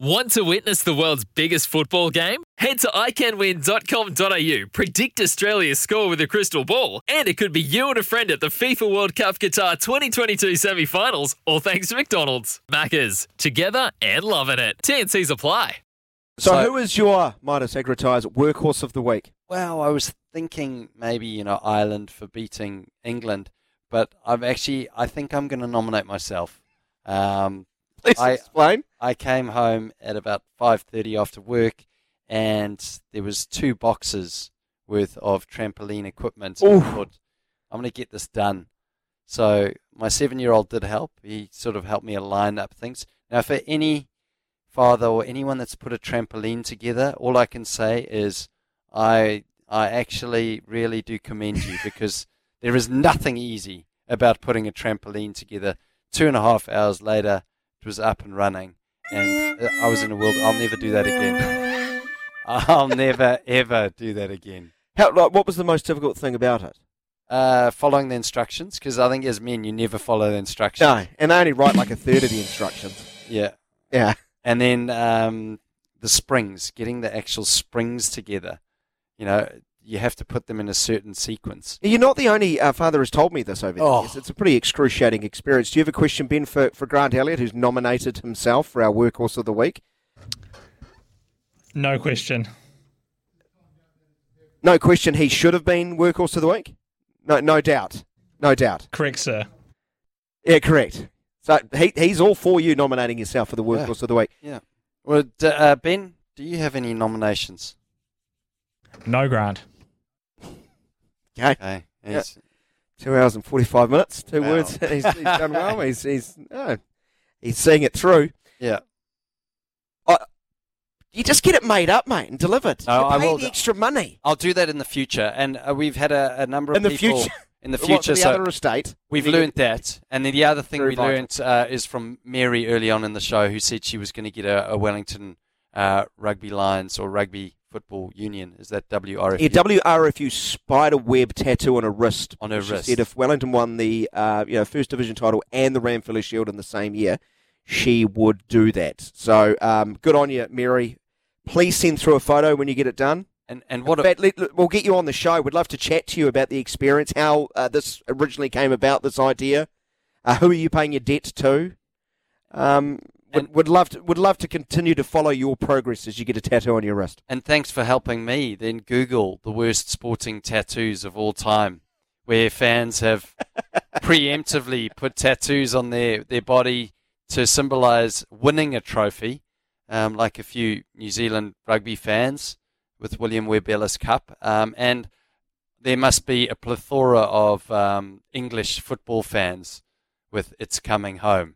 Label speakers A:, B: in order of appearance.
A: Want to witness the world's biggest football game? Head to iCanWin.com.au, predict Australia's score with a crystal ball, and it could be you and a friend at the FIFA World Cup Qatar 2022 semi finals, all thanks to McDonald's. Maccas, together and loving it. TNC's apply.
B: So,
C: So-
B: who is your Midas Agritise workhorse of the week?
C: Well, I was thinking maybe you know Ireland for beating England, but I've actually I think I'm going to nominate myself. Um,
B: Please
C: I-
B: explain.
C: I came home at about five thirty after work, and there was two boxes worth of trampoline equipment. I thought, I'm going to get this done. So my seven-year-old did help. He sort of helped me line up things. Now, for any father or anyone that's put a trampoline together, all I can say is I I actually really do commend you because there is nothing easy about putting a trampoline together. Two and a half hours later, it was up and running, and I was in a world. I'll never do that again. I'll never ever do that again.
B: How, like, what was the most difficult thing about it?
C: Uh, following the instructions, because I think as men you never follow the instructions.
B: No, and they only write like a third of the instructions.
C: Yeah,
B: Yeah.
C: and then um, the springs, getting the actual springs together. You know, you have to put them in a certain sequence.
B: You're not the only uh, father has told me this over the
C: Oh.
B: years. It's a pretty excruciating experience. Do you have a question, Ben, for, for Grant Elliott, who's nominated himself for our workhorse of the week?
D: No question.
B: No question. He should have been workhorse of the week. No, no doubt. No doubt.
D: Correct, sir.
B: Yeah, correct. So he, he's all for you nominating yourself for the
C: Yeah.
B: workhorse of the week.
C: Yeah. Well, d- uh, Ben, do you have any nominations?
D: No grant.
B: Okay.
C: Okay.
B: Yeah. Two hours and forty-five minutes. Two
C: Wow.
B: words. he's, he's done well. He's he's he's seeing it through.
C: Yeah.
B: You just get it made up, mate, and delivered.
C: No, I will-
B: the extra money
C: I'll do that in the future, and uh, we've had a, a number of
B: in the
C: people
B: future.
C: in the future.
B: for the
C: so
B: other estate.
C: We've learned that, and then the other thing we learned uh, is from Mary early on in the show, who said she was going to get a, a Wellington uh, Rugby Lions or Rugby Football Union. Is that WRF?
B: Yeah, WRFU spider web tattoo on her wrist.
C: On her
B: She
C: wrist.
B: said if Wellington won the uh, you know first division title and the Ranfurly Shield in the same year, she would do that. So um, good on you, Mary. Please send through a photo when you get it done.
C: and and what
B: In
C: a,
B: let- we'll get you on the show. We'd love to chat to you about the experience, how uh, this originally came about, this idea. Uh, who are you paying your debt to? Um, would, would love to would love to continue to follow your progress as you get a tattoo on your wrist.
C: and thanks for helping me. Then Google the worst sporting tattoos of all time, where fans have preemptively put tattoos on their, their body to symbolise winning a trophy, um, like a few New Zealand rugby fans with William Webb Ellis Cup. Um, and there must be a plethora of um, English football fans with It's Coming Home.